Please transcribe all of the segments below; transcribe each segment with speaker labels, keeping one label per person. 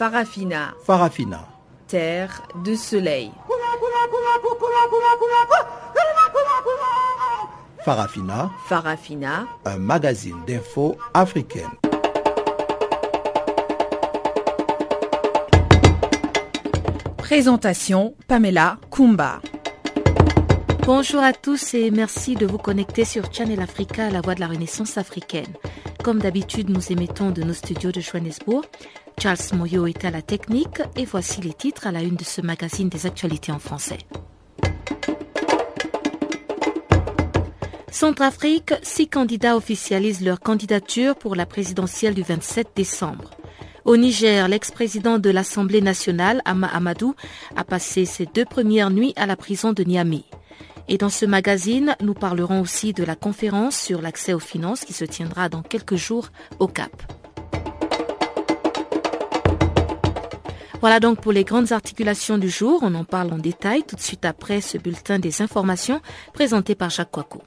Speaker 1: Farafina,
Speaker 2: Farafina.
Speaker 1: terre de soleil.
Speaker 2: Farafina,
Speaker 1: Farafina,
Speaker 2: un magazine d'infos africaine.
Speaker 1: présentation Pamela Kumba.
Speaker 3: Bonjour à tous et merci de vous connecter sur Channel Africa, la voix de la Renaissance africaine. Comme d'habitude, nous émettons de nos studios de Johannesburg. Charles Moyo est à la technique et voici les titres à la une de ce magazine des actualités en français. Centrafrique, six candidats officialisent leur candidature pour la présidentielle du 27 décembre. Au Niger, l'ex-président de l'Assemblée nationale, Ama Amadou, a passé ses deux premières nuits à la prison de Niamey. Et dans ce magazine, nous parlerons aussi de la conférence sur l'accès aux finances qui se tiendra dans quelques jours au Cap. Voilà donc pour les grandes articulations du jour. On en parle en détail tout de suite après ce bulletin des informations présenté par Jacques Coicot.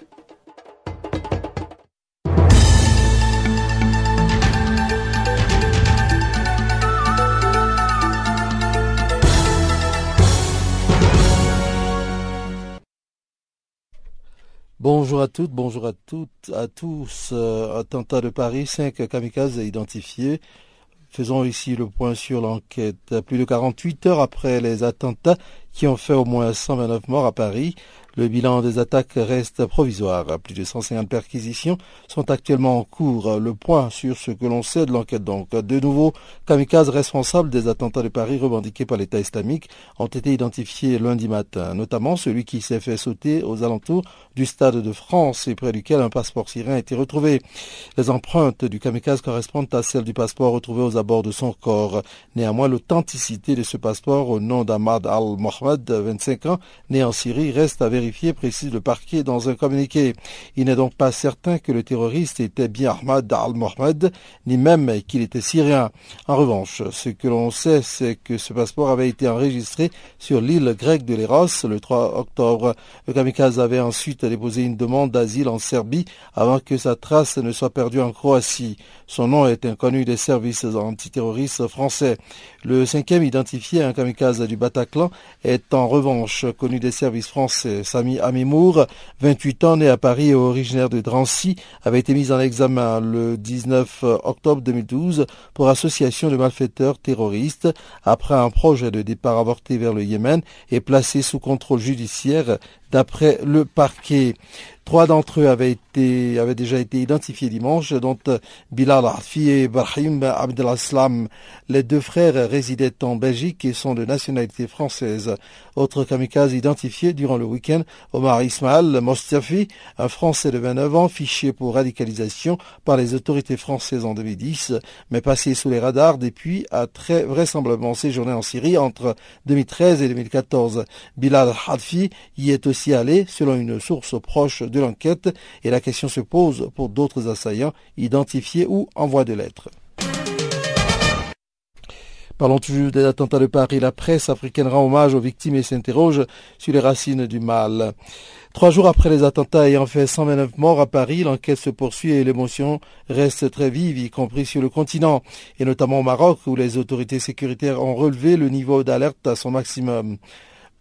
Speaker 4: Bonjour à toutes, bonjour à toutes, à tous. Euh, attentat de Paris, cinq kamikazes identifiés. Faisons ici le point sur l'enquête. Plus de 48 heures après les attentats qui ont fait au moins 129 morts à Paris, le bilan des attaques reste provisoire. Plus de 150 perquisitions sont actuellement en cours. Le point sur ce que l'on sait de l'enquête donc. De nouveaux kamikazes responsables des attentats de Paris revendiqués par l'État islamique ont été identifiés lundi matin, notamment celui qui s'est fait sauter aux alentours du Stade de France et près duquel un passeport syrien a été retrouvé. Les empreintes du kamikaze correspondent à celles du passeport retrouvé aux abords de son corps. Néanmoins, l'authenticité de ce passeport au nom d'Ahmad al-Mohamed, 25 ans, né en Syrie, reste à vérifier précise le parquet dans un communiqué. Il n'est donc pas certain que le terroriste était bien Ahmad al-Mohamed, ni même qu'il était syrien. En revanche, ce que l'on sait, c'est que ce passeport avait été enregistré sur l'île grecque de Léros le 3 octobre. Le kamikaze avait ensuite déposé une demande d'asile en Serbie avant que sa trace ne soit perdue en Croatie. Son nom est inconnu des services antiterroristes français. Le cinquième identifié, un kamikaze du Bataclan, est en revanche connu des services français. Sami Amimour, 28 ans, né à Paris et originaire de Drancy, avait été mis en examen le 19 octobre 2012 pour association de malfaiteurs terroristes après un projet de départ avorté vers le Yémen et placé sous contrôle judiciaire d'après le parquet. Trois d'entre eux avaient, été, avaient déjà été identifiés dimanche, dont Bilal Arfi et Ibrahim Abdelaslam. Les deux frères résidaient en Belgique et sont de nationalité française. Autre kamikaze identifié durant le week-end, Omar Ismail Mostafi, un Français de 29 ans, fiché pour radicalisation par les autorités françaises en 2010, mais passé sous les radars depuis a très vraisemblablement séjourné en Syrie entre 2013 et 2014. Bilal Hadfi y est aussi allé, selon une source proche de l'enquête et la question se pose pour d'autres assaillants identifiés ou en voie de lettres. Parlons toujours des attentats de Paris. La presse africaine rend hommage aux victimes et s'interroge sur les racines du mal. Trois jours après les attentats ayant fait 129 morts à Paris, l'enquête se poursuit et l'émotion reste très vive, y compris sur le continent, et notamment au Maroc, où les autorités sécuritaires ont relevé le niveau d'alerte à son maximum.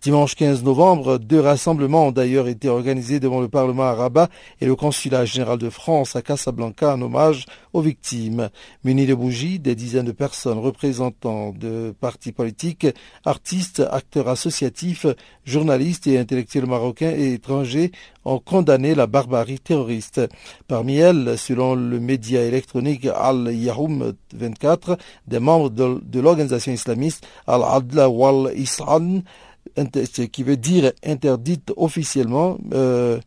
Speaker 4: Dimanche 15 novembre, deux rassemblements ont d'ailleurs été organisés devant le Parlement à Rabat et le Consulat général de France à Casablanca en hommage aux victimes. Munis de bougies, des dizaines de personnes représentant de partis politiques, artistes, acteurs associatifs, journalistes et intellectuels marocains et étrangers ont condamné la barbarie terroriste. Parmi elles, selon le média électronique Al-Yahoum 24, des membres de, l'organisation islamiste Al-Adla wal-Isran ce qui veut dire interdite officiellement, euh,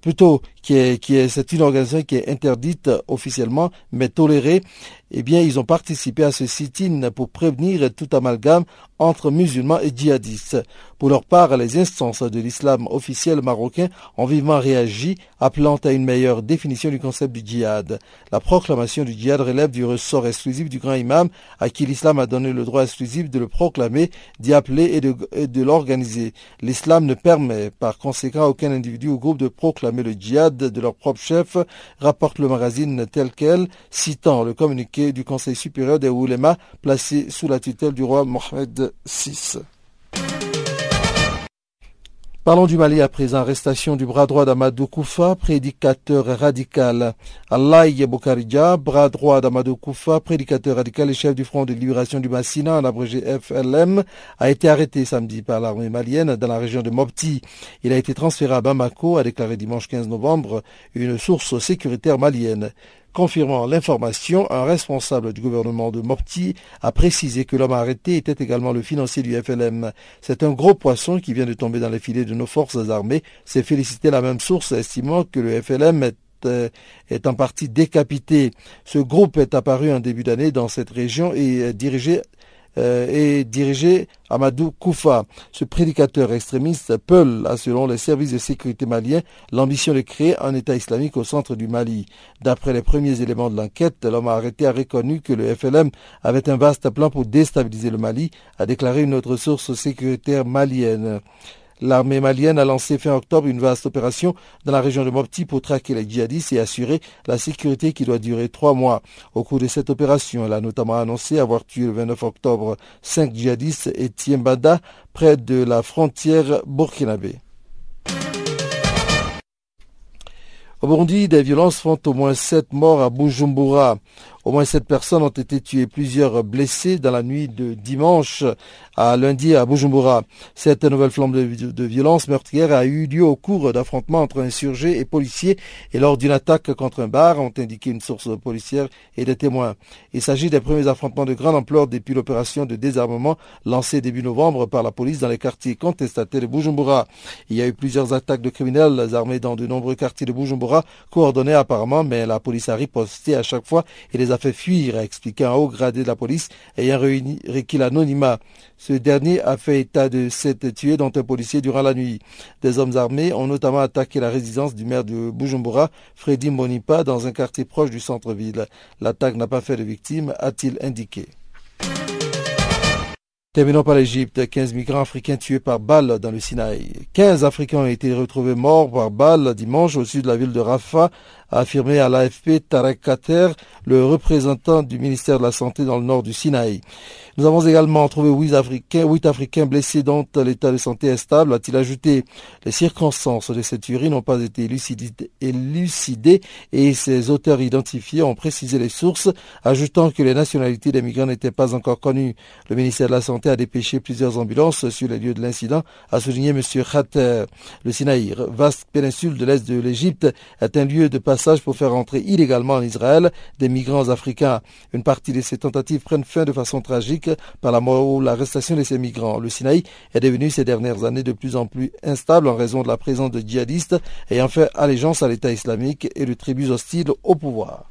Speaker 4: plutôt qui est, qui est, c'est une organisation qui est interdite officiellement, mais tolérée, eh bien, ils ont participé à ce sit-in pour prévenir tout amalgame entre musulmans et djihadistes. Pour leur part, les instances de l'islam officiel marocain ont vivement réagi, appelant à une meilleure définition du concept du djihad. La proclamation du djihad relève du ressort exclusif du grand imam, à qui l'islam a donné le droit exclusif de le proclamer, d'y appeler et de, de l'organiser. L'islam ne permet par conséquent à aucun individu ou groupe de proclamer le djihad de leur propre chef, rapporte le magazine tel quel, citant le communiqué du Conseil supérieur des oulémas placé sous la tutelle du roi Mohamed VI. Parlons du Mali à présent. Arrestation du bras droit d'Amadou Koufa, prédicateur radical. Allah Boukaridja, bras droit d'Amadou Koufa, prédicateur radical et chef du Front de libération du Massina, en abrégé FLM, a été arrêté samedi par l'armée malienne dans la région de Mopti. Il a été transféré à Bamako, a déclaré dimanche 15 novembre une source sécuritaire malienne. Confirmant l'information, un responsable du gouvernement de Mopti a précisé que l'homme arrêté était également le financier du FLM. C'est un gros poisson qui vient de tomber dans les filets de nos forces armées, s'est félicité la même source, estimant que le FLM est euh, est en partie décapité. Ce groupe est apparu en début d'année dans cette région et est dirigé et dirigé Amadou Koufa. Ce prédicateur extrémiste Peul a, selon les services de sécurité maliens, l'ambition de créer un État islamique au centre du Mali. D'après les premiers éléments de l'enquête, l'homme arrêté a reconnu que le FLM avait un vaste plan pour déstabiliser le Mali, a déclaré une autre source sécuritaire malienne. L'armée malienne a lancé fin octobre une vaste opération dans la région de Mopti pour traquer les djihadistes et assurer la sécurité qui doit durer trois mois. Au cours de cette opération, elle a notamment annoncé avoir tué le 29 octobre cinq djihadistes et Tiembada près de la frontière burkinabé. Au Burundi, des violences font au moins sept morts à Bujumbura. Au moins sept personnes ont été tuées, plusieurs blessées dans la nuit de dimanche à lundi à Bujumbura. Cette nouvelle flamme de, violence meurtrière a eu lieu au cours d'affrontements entre insurgés et policiers et lors d'une attaque contre un bar, ont indiqué une source policière et des témoins. Il s'agit des premiers affrontements de grande ampleur depuis l'opération de désarmement lancée début novembre par la police dans les quartiers contestatés de Bujumbura. Il y a eu plusieurs attaques de criminels armés dans de nombreux quartiers de Bujumbura, coordonnées apparemment, mais la police a riposté à chaque fois et les fait fuir, a expliqué un haut gradé de la police ayant requis l'anonymat. Ce dernier a fait état de sept tués, dont un policier durant la nuit. Des hommes armés ont notamment attaqué la résidence du maire de Bujumbura, Freddy Monipa, dans un quartier proche du centre-ville. L'attaque n'a pas fait de victimes, a-t-il indiqué. Terminons par l'Égypte. 15 migrants africains tués par balle dans le Sinaï. 15 Africains ont été retrouvés morts par balle dimanche au sud de la ville de Rafah a affirmé à l'AFP Tarek Kater, le représentant du ministère de la Santé dans le nord du Sinaï. Nous avons également trouvé huit Africains, huit Africains blessés dont l'état de santé est stable, a-t-il ajouté. Les circonstances de cette tuerie n'ont pas été élucidées et ses auteurs identifiés ont précisé les sources, ajoutant que les nationalités des migrants n'étaient pas encore connues. Le ministère de la Santé a dépêché plusieurs ambulances sur les lieux de l'incident, a souligné M. Khater. Le Sinaï, vaste péninsule de l'est de l'Égypte, est un lieu de passage pour faire entrer illégalement en Israël des migrants africains. Une partie de ces tentatives prennent fin de façon tragique par la mort ou l'arrestation de ces migrants. Le Sinaï est devenu ces dernières années de plus en plus instable en raison de la présence de djihadistes ayant fait allégeance à l'État islamique et de tribus hostiles au pouvoir.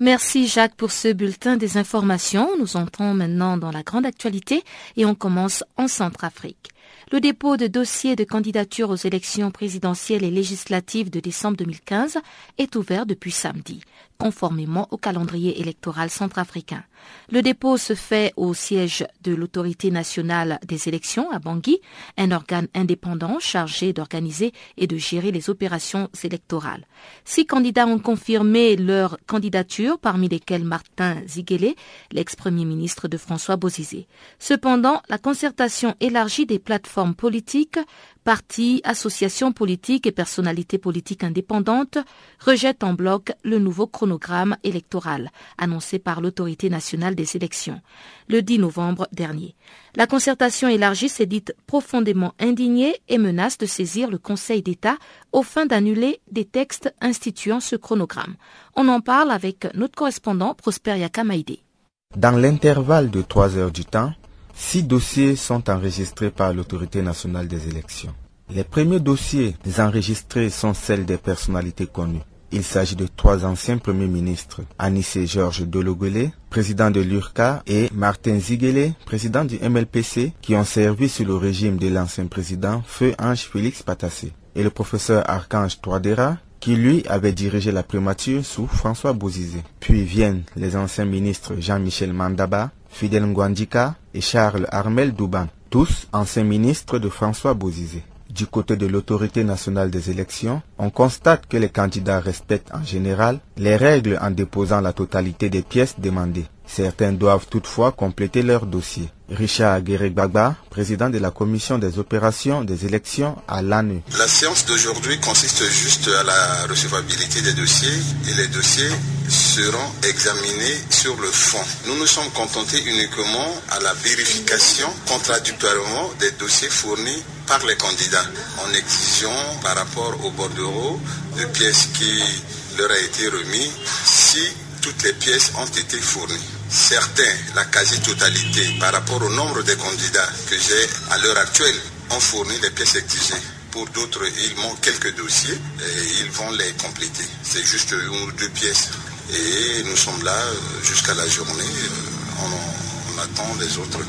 Speaker 3: Merci Jacques pour ce bulletin des informations. Nous entrons maintenant dans la grande actualité et on commence en Centrafrique. Le dépôt de dossiers de candidature aux élections présidentielles et législatives de décembre 2015 est ouvert depuis samedi, conformément au calendrier électoral centrafricain. Le dépôt se fait au siège de l'autorité nationale des élections à Bangui, un organe indépendant chargé d'organiser et de gérer les opérations électorales. Six candidats ont confirmé leur candidature, parmi lesquels Martin Ziguele, l'ex-premier ministre de François Bozizé. Cependant, la concertation élargie des plateformes politiques, partis, associations politiques et personnalités politiques indépendantes rejettent en bloc le nouveau chronogramme électoral annoncé par l'autorité nationale des élections le 10 novembre dernier. La concertation élargie s'est dite profondément indignée et menace de saisir le Conseil d'État au fin d'annuler des textes instituant ce chronogramme. On en parle avec notre correspondant Prosper Yakamaide.
Speaker 5: Dans l'intervalle de trois heures du temps, Six dossiers sont enregistrés par l'autorité nationale des élections. Les premiers dossiers enregistrés sont celles des personnalités connues. Il s'agit de trois anciens premiers ministres, Anissé Georges Dologolé, président de l'URCA, et Martin Ziguele, président du MLPC, qui ont servi sous le régime de l'ancien président Feu Ange Félix Patassé, et le professeur Archange Touadéra, qui lui avait dirigé la primature sous François Bozizé. Puis viennent les anciens ministres Jean-Michel Mandaba, Fidel Ngwandika et Charles Armel Douban, tous anciens ministres de François Bozizé. Du côté de l'autorité nationale des élections, on constate que les candidats respectent en général les règles en déposant la totalité des pièces demandées. Certains doivent toutefois compléter leur dossier. Richard Gbagba, président de la commission des opérations des élections à l'ANU.
Speaker 6: La séance d'aujourd'hui consiste juste à la recevabilité des dossiers et les dossiers seront examinés sur le fond. Nous nous sommes contentés uniquement à la vérification contradictoirement des dossiers fournis par les candidats en exigeant par rapport au bordereau de pièces qui leur a été remis si toutes les pièces ont été fournies. Certains, la quasi-totalité, par rapport au nombre de candidats que j'ai à l'heure actuelle, ont fourni les pièces exigées. Pour d'autres, il manque quelques dossiers et ils vont les compléter. C'est juste une ou deux pièces. Et nous sommes là euh, jusqu'à la journée. Euh, on, attend les autres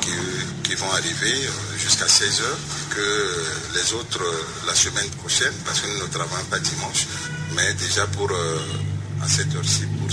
Speaker 6: qui, vont arriver euh, jusqu'à 16 heures, que les autres la semaine prochaine, parce que nous ne travaillons pas dimanche. Mais déjà pour à cette heure-ci, pour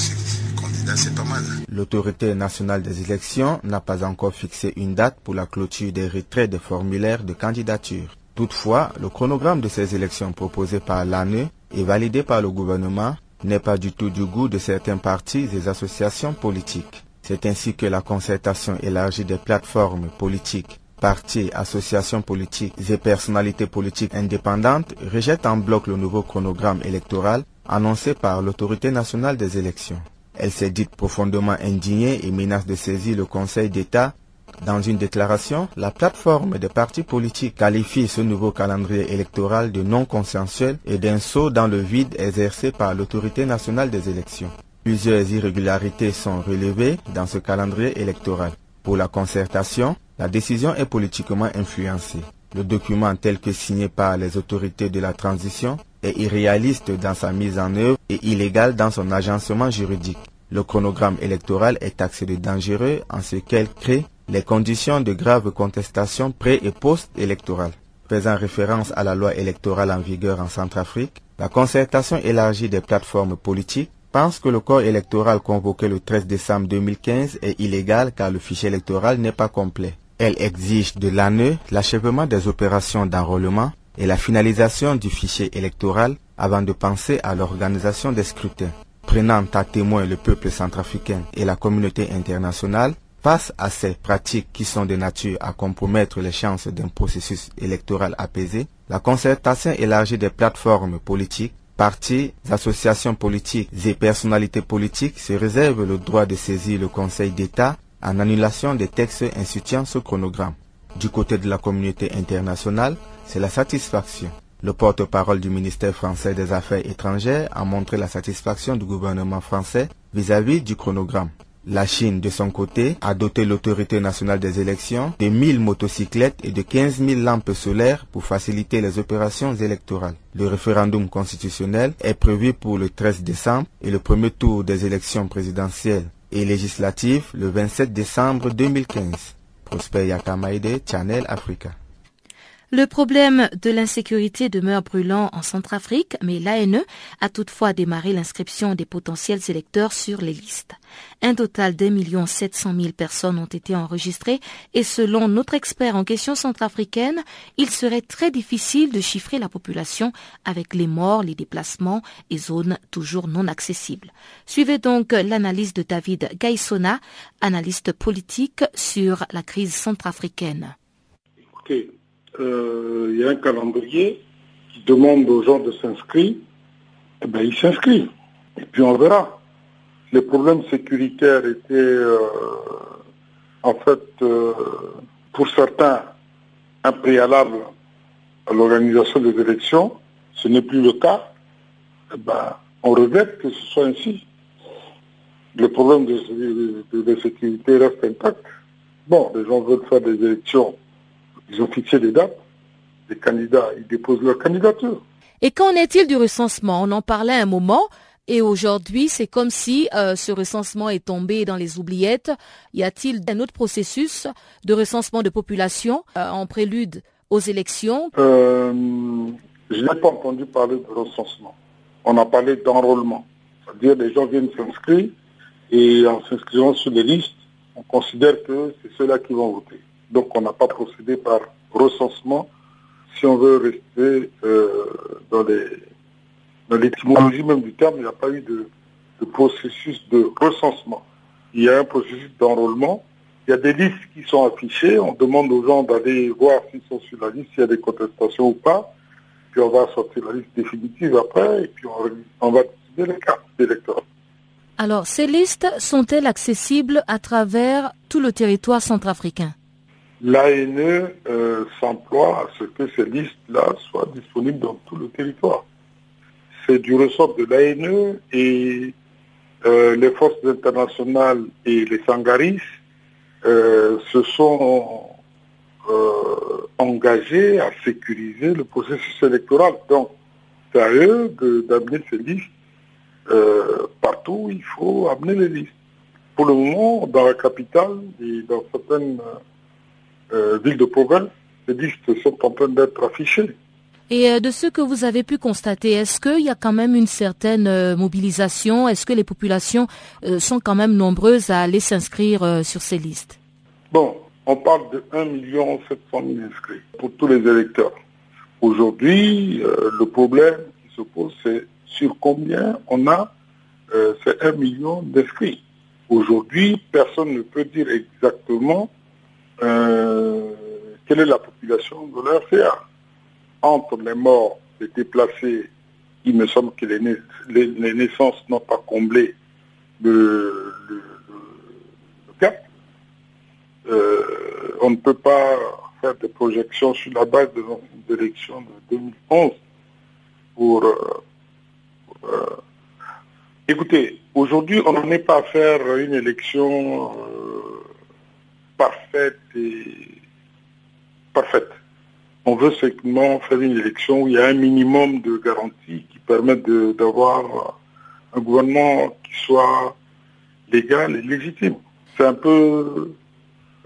Speaker 5: L'autorité nationale des élections n'a pas encore fixé une date pour la clôture des retraits des formulaires de candidature. Toutefois, le chronogramme de ces élections proposé par l'ANE et validé par le gouvernement n'est pas du tout du goût de certains partis et associations politiques. C'est ainsi que la concertation élargie des plateformes politiques, partis, associations politiques et personnalités politiques indépendantes rejette en bloc le nouveau chronogramme électoral annoncé par l'autorité nationale des élections. Elle s'est dite profondément indignée et menace de saisir le Conseil d'État. Dans une déclaration, la plateforme des partis politiques qualifie ce nouveau calendrier électoral de non consensuel et d'un saut dans le vide exercé par l'autorité nationale des élections. Plusieurs irrégularités sont relevées dans ce calendrier électoral. Pour la concertation, la décision est politiquement influencée. Le document tel que signé par les autorités de la transition est irréaliste dans sa mise en œuvre et illégal dans son agencement juridique. Le chronogramme électoral est taxé de dangereux en ce qu'elle crée les conditions de grave contestation pré- et post-électorale. Faisant référence à la loi électorale en vigueur en Centrafrique, la concertation élargie des plateformes politiques pense que le corps électoral convoqué le 13 décembre 2015 est illégal car le fichier électoral n'est pas complet. Elle exige de l'ANE l'achèvement des opérations d'enrôlement et la finalisation du fichier électoral avant de penser à l'organisation des scrutins. Prenant à témoin le peuple centrafricain et la communauté internationale face à ces pratiques qui sont de nature à compromettre les chances d'un processus électoral apaisé, la concertation élargie des plateformes politiques, partis, associations politiques et personnalités politiques se réserve le droit de saisir le Conseil d'État en annulation des textes instituant ce chronogramme. Du côté de la communauté internationale, c'est la satisfaction. Le porte-parole du ministère français des Affaires étrangères a montré la satisfaction du gouvernement français vis-à-vis du chronogramme. La Chine, de son côté, a doté l'autorité nationale des élections de 1000 motocyclettes et de 15 000 lampes solaires pour faciliter les opérations électorales. Le référendum constitutionnel est prévu pour le 13 décembre et le premier tour des élections présidentielles et législatives le 27 décembre 2015. Prosper Yakamaide, Channel Africa.
Speaker 3: Le problème de l'insécurité demeure brûlant en Centrafrique, mais l'ANE a toutefois démarré l'inscription des potentiels électeurs sur les listes. Un total d'un million sept cent mille personnes ont été enregistrées et selon notre expert en questions centrafricaines, il serait très difficile de chiffrer la population avec les morts, les déplacements et zones toujours non accessibles. Suivez donc l'analyse de David Gaissona, analyste politique sur la crise centrafricaine.
Speaker 7: Euh, il y a un calendrier qui demande aux gens de s'inscrire, eh ben, ils s'inscrivent. Et puis on verra. Les problèmes sécuritaires étaient, euh, en fait, euh, pour certains, un préalable à l'organisation des élections. Ce n'est plus le cas. Eh ben, on regrette que ce soit ainsi. Le problème de, sécurité reste intact. Bon, les gens veulent faire des élections. Ils ont fixé des dates. Les candidats, ils déposent leur candidature.
Speaker 3: Et qu'en est-il du recensement? On en parlait un moment. Et aujourd'hui, c'est comme si euh, ce recensement est tombé dans les oubliettes. Y a-t-il un autre processus de recensement de population euh, en prélude aux élections?
Speaker 7: Euh, Je n'ai pas entendu parler de recensement. On a parlé d'enrôlement. C'est-à-dire les gens viennent s'inscrire et en s'inscrivant sur les listes, on considère que c'est ceux-là qui vont voter. Donc on n'a pas procédé par recensement si on veut rester euh, dans les dans l'étymologie même du terme, il n'y a pas eu de, processus de recensement. Il y a un processus d'enrôlement. Il y a des listes qui sont affichées. On demande aux gens d'aller voir s'ils sont sur la liste, s'il y a des contestations ou pas. Puis on va sortir la liste définitive après et puis on, on va décider les cartes d'électeurs.
Speaker 3: Alors, ces listes sont-elles accessibles à travers tout le territoire centrafricain?
Speaker 7: L'ANE euh, s'emploie à ce que ces listes-là soient disponibles dans tout le territoire. C'est du ressort de l'ANE et euh, les forces internationales et les sangaris euh, se sont engagés à sécuriser le processus électoral. Donc, c'est à eux d'amener ces listes partout, il faut amener les listes. Pour le moment, dans la capitale et dans certaines euh, villes de province, les listes sont en train d'être affichées.
Speaker 3: Et euh, de ce que vous avez pu constater, est-ce qu'il y a quand même une certaine euh, mobilisation? Est-ce que les populations euh, sont quand même nombreuses à aller s'inscrire sur ces listes?
Speaker 7: Bon, on parle de 1 700 000 inscrits pour tous les électeurs. Aujourd'hui, le problème qui se pose, c'est sur combien on a euh, ces 1 million d'inscrits. Aujourd'hui, personne ne peut dire exactement euh, quelle est la population de l'RCA. Entre les morts, les déplacés, il me semble que les, les, naissances n'ont pas comblé le, le, gap. Euh, on ne peut pas faire des projections sur la base de l'élection de 2011 pour euh, écoutez, aujourd'hui, on n'en est pas à faire une élection euh, parfaite et parfaite. On veut simplement faire une élection où il y a un minimum de garanties qui permettent d'avoir un gouvernement qui soit légal et légitime. C'est un peu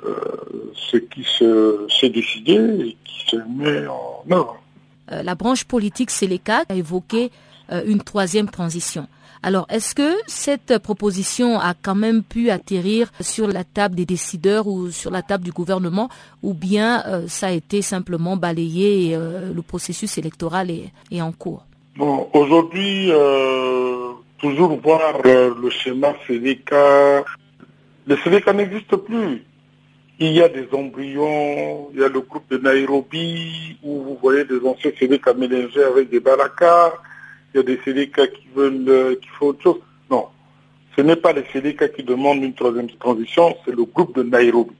Speaker 7: euh, ce qui s'est décidé et qui se met en œuvre.
Speaker 3: Euh, la branche politique Séléka a évoqué euh, une troisième transition. Alors, est-ce que cette proposition a quand même pu atterrir sur la table des décideurs ou sur la table du gouvernement, ou bien euh, ça a été simplement balayé et euh, le processus électoral est, en cours?
Speaker 7: Bon, aujourd'hui, toujours voir le schéma CDK. Le CDK n'existe plus. Il y a des embryons, il y a le groupe de Nairobi, où vous voyez des anciens CDK mélangés avec des barakas il y a des CDK qui veulent, euh, qui font autre chose. Non. Ce n'est pas les CDK qui demandent une troisième transition, c'est le groupe de Nairobi.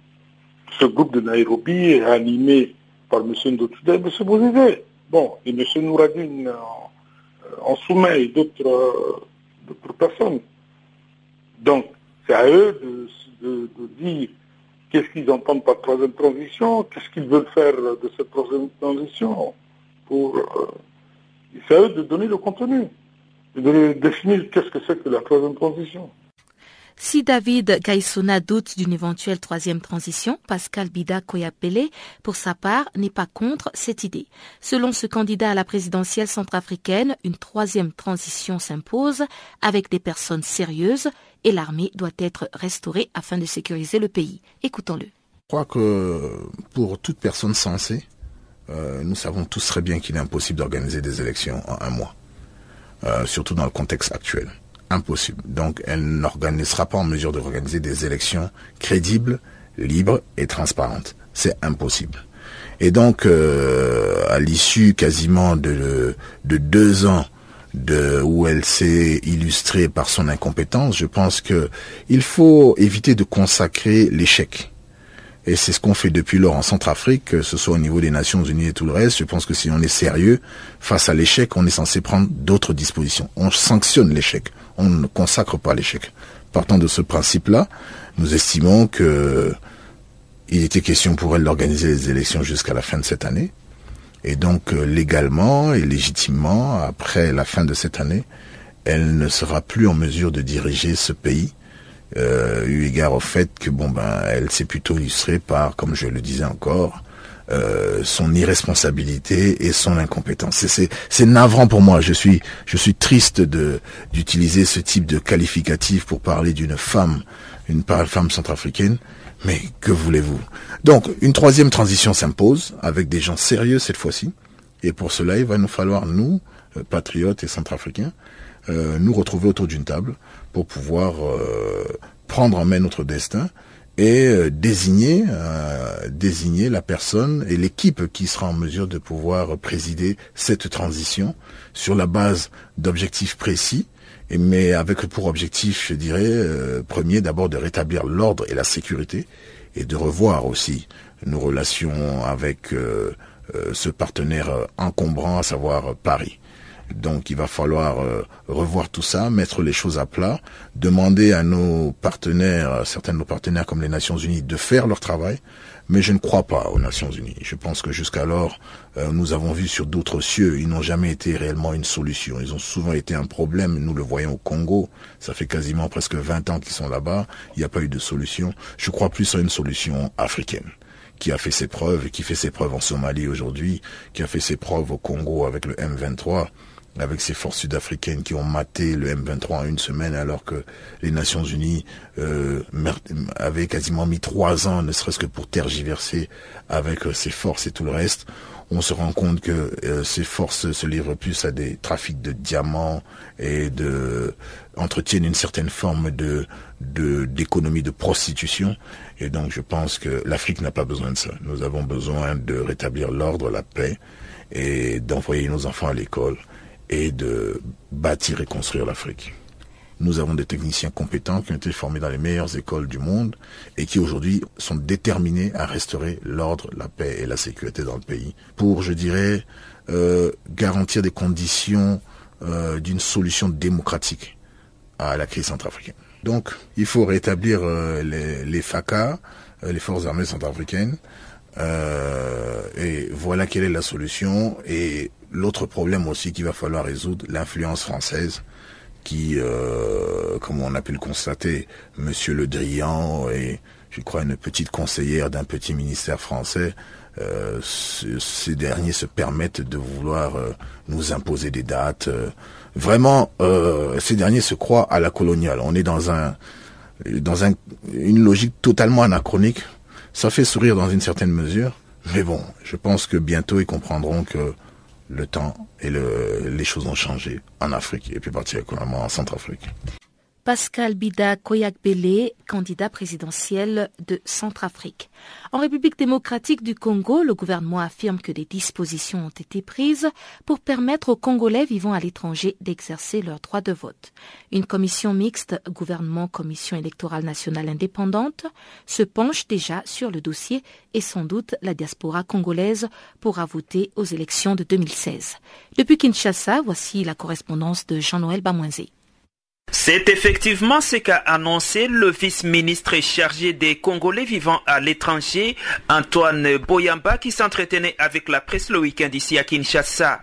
Speaker 7: Ce groupe de Nairobi est animé par M. Ndotouda et M. Bozizé. Bon, et M. Nouradine en, en soumet et d'autres personnes. Donc, c'est à eux de dire qu'est-ce qu'ils entendent par troisième transition, qu'est-ce qu'ils veulent faire de cette troisième transition pour euh, c'est à eux de donner le contenu, de définir qu'est-ce que c'est que la troisième transition.
Speaker 3: Si David Gaïsona doute d'une éventuelle troisième transition, Pascal Bida Koyapele, pour sa part, n'est pas contre cette idée. Selon ce candidat à la présidentielle centrafricaine, une troisième transition s'impose avec des personnes sérieuses et l'armée doit être restaurée afin de sécuriser le pays. Écoutons-le.
Speaker 8: Je crois que pour toute personne sensée, euh, nous savons tous très bien qu'il est impossible d'organiser des élections en un mois, euh, surtout dans le contexte actuel. Impossible. Donc elle n'organisera pas en mesure d'organiser des élections crédibles, libres et transparentes. C'est impossible. Et donc, euh, à l'issue quasiment de, de deux ans de, où elle s'est illustrée par son incompétence, je pense que il faut éviter de consacrer l'échec. Et c'est ce qu'on fait depuis lors en Centrafrique, que ce soit au niveau des Nations Unies et tout le reste. Je pense que si on est sérieux face à l'échec, on est censé prendre d'autres dispositions. On sanctionne l'échec. On ne consacre pas l'échec. Partant de ce principe-là, nous estimons que il était question pour elle d'organiser les élections jusqu'à la fin de cette année. Et donc, euh, légalement et légitimement, après la fin de cette année, elle ne sera plus en mesure de diriger ce pays, euh, eu égard au fait que, bon, ben, elle s'est plutôt illustrée par, comme je le disais encore, euh, son irresponsabilité et son incompétence. C'est navrant pour moi. Je suis, je suis triste de d'utiliser ce type de qualificatif pour parler d'une femme, une femme centrafricaine. Mais que voulez-vous? Donc, une troisième transition s'impose, avec des gens sérieux cette fois-ci. Et pour cela, il va nous falloir, nous, euh, patriotes et centrafricains, euh, nous retrouver autour d'une table pour pouvoir euh, prendre en main notre destin et désigner, désigner la personne et l'équipe qui sera en mesure de pouvoir présider cette transition sur la base d'objectifs précis mais avec pour objectif, je dirais, euh, premier d'abord de rétablir l'ordre et la sécurité, et de revoir aussi nos relations avec euh, euh, ce partenaire encombrant, à savoir Paris. Donc il va falloir revoir tout ça, mettre les choses à plat, demander à nos partenaires, certains de nos partenaires comme les Nations Unies, de faire leur travail, mais je ne crois pas aux Nations Unies. Je pense que jusqu'alors, euh, nous avons vu sur d'autres cieux, ils n'ont jamais été réellement une solution. Ils ont souvent été un problème. Nous le voyons au Congo. Ça fait quasiment presque 20 ans qu'ils sont là-bas. Il n'y a pas eu de solution. Je crois plus à une solution africaine qui a fait ses preuves qui fait ses preuves en Somalie aujourd'hui, qui a fait ses preuves au Congo avec le M23 avec ces forces sud-africaines qui ont maté le M23 en une semaine alors que les Nations Unies euh, avaient quasiment mis trois ans, ne serait-ce que pour tergiverser avec euh, ces forces et tout le reste. On se rend compte que euh, ces forces se livrent plus à des trafics de diamants et de entretiennent une certaine forme de d'économie de, de prostitution. Et donc je pense que l'Afrique n'a pas besoin de ça. Nous avons besoin de rétablir l'ordre, la paix et d'envoyer nos enfants à l'école et de bâtir et construire l'Afrique. Nous avons des techniciens compétents qui ont été formés dans les meilleures écoles du monde et qui aujourd'hui sont déterminés à restaurer l'ordre, la paix et la sécurité dans le pays pour, je dirais, euh, garantir des conditions euh, d'une solution démocratique à la crise centrafricaine. Donc, il faut rétablir euh, les, FACA, les forces armées centrafricaines, et voilà quelle est la solution. Et l'autre problème aussi qu'il va falloir résoudre, l'influence française qui, euh, comme on a pu le constater, Monsieur Le Drian et je crois une petite conseillère d'un petit ministère français, euh, ces derniers se permettent de vouloir euh, nous imposer des dates. vraiment, ces derniers se croient à la coloniale. On est dans un dans un, une logique totalement anachronique. Ça fait sourire dans une certaine mesure, mais bon, je pense que bientôt ils comprendront que le temps et le, les choses ont changé en Afrique et plus particulièrement en Centrafrique.
Speaker 3: Pascal Bida Koyak-Bele, candidat présidentiel de Centrafrique. En République démocratique du Congo, le gouvernement affirme que des dispositions ont été prises pour permettre aux Congolais vivant à l'étranger d'exercer leur droit de vote. Une commission mixte, gouvernement-commission électorale nationale indépendante, se penche déjà sur le dossier et sans doute la diaspora congolaise pourra voter aux élections de 2016. Depuis Kinshasa, voici la correspondance de Jean-Noël Bamoisé.
Speaker 9: C'est effectivement ce qu'a annoncé le vice-ministre chargé des Congolais vivant à l'étranger, Antoine Boyamba, qui s'entretenait avec la presse le week-end ici à Kinshasa.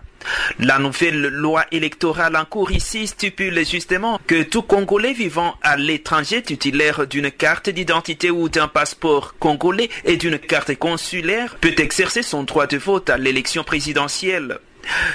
Speaker 9: La nouvelle loi électorale en cours ici stipule justement que tout Congolais vivant à l'étranger titulaire d'une carte d'identité ou d'un passeport congolais et d'une carte consulaire peut exercer son droit de vote à l'élection présidentielle.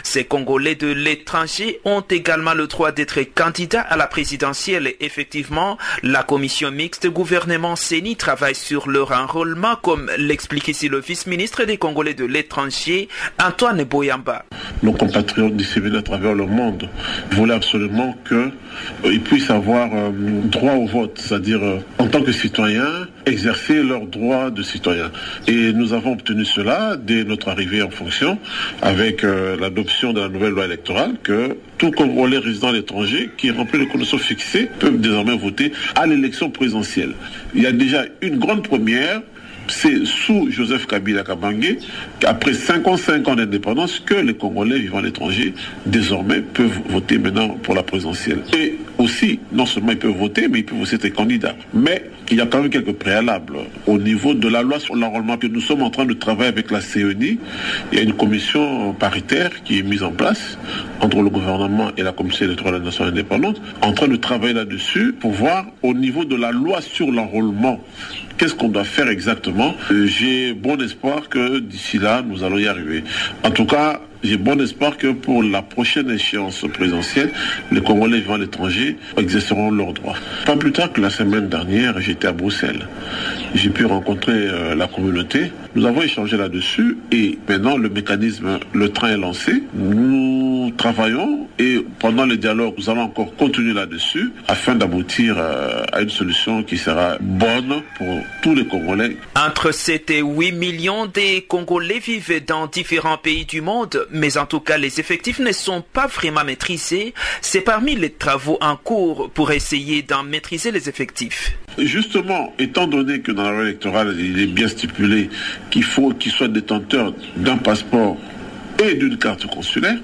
Speaker 9: Ces Congolais de l'étranger ont également le droit d'être candidats à la présidentielle. Effectivement, la commission mixte gouvernement CENI travaille sur leur enrôlement, comme l'explique ici le vice-ministre des Congolais de l'étranger, Antoine Boyamba.
Speaker 10: Nos compatriotes disséminés à travers le monde voulaient absolument qu'ils puissent avoir euh, droit au vote, c'est-à-dire euh, en tant que citoyens, exercer leurs droits de citoyens. Et nous avons obtenu cela dès notre arrivée en fonction avec euh, l'adoption de la nouvelle loi électorale que tout Congolais résident à l'étranger qui remplit les conditions fixées peuvent désormais voter à l'élection présidentielle. Il y a déjà une grande première c'est sous Joseph Kabila Kabangé qu'après 55 ans d'indépendance que les Congolais vivant à l'étranger désormais peuvent voter maintenant pour la présidentielle. Et aussi, non seulement ils peuvent voter, mais ils peuvent aussi être candidats. Mais il y a quand même quelques préalables. Au niveau de la loi sur l'enrôlement que nous sommes en train de travailler avec la CENI, il y a une commission paritaire qui est mise en place entre le gouvernement et la commission électorale de la nation indépendante, en train de travailler là-dessus pour voir au niveau de la loi sur l'enrôlement qu'est-ce qu'on doit faire exactement? Euh, j'ai bon espoir que d'ici là, nous allons y arriver. En tout cas, j'ai bon espoir que pour la prochaine échéance présidentielle, les Congolais vivant à l'étranger exerceront leurs droits. Pas plus tard que la semaine dernière, j'étais à Bruxelles. J'ai pu rencontrer euh, la communauté. Nous avons échangé là-dessus et maintenant le mécanisme, le train est lancé. Nous travaillons et pendant le dialogue, nous allons encore continuer là-dessus afin d'aboutir euh, à une solution qui sera bonne pour tous les Congolais.
Speaker 9: Entre 7 et 8 millions de Congolais vivent dans différents pays du monde mais en tout cas les effectifs ne sont pas vraiment maîtrisés. C'est parmi les travaux en cours pour essayer d'en maîtriser les effectifs.
Speaker 10: Justement, étant donné que dans la loi électorale, il est bien stipulé qu'il faut qu'ils soient détenteurs d'un passeport et d'une carte consulaire,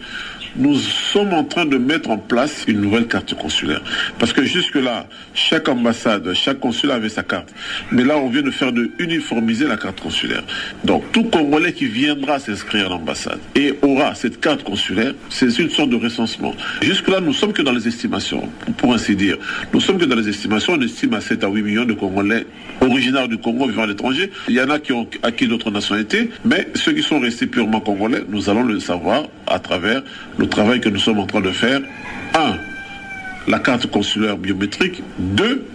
Speaker 10: nous sommes en train de mettre en place une nouvelle carte consulaire. Parce que jusque-là, chaque ambassade, chaque consulat avait sa carte. Mais là, on vient de faire de uniformiser la carte consulaire. Donc, tout Congolais qui viendra s'inscrire à l'ambassade et aura cette carte consulaire, c'est une sorte de recensement. Jusque-là, nous sommes que dans les estimations, pour ainsi dire. Nous sommes que dans les estimations, on estime à 7 à 8 millions de Congolais originaires du Congo vivant à l'étranger. Il y en a qui ont acquis d'autres nationalités, mais ceux qui sont restés purement congolais, nous allons le savoir à travers le travail que nous sommes en train de faire. Un, la carte consulaire biométrique. Deux,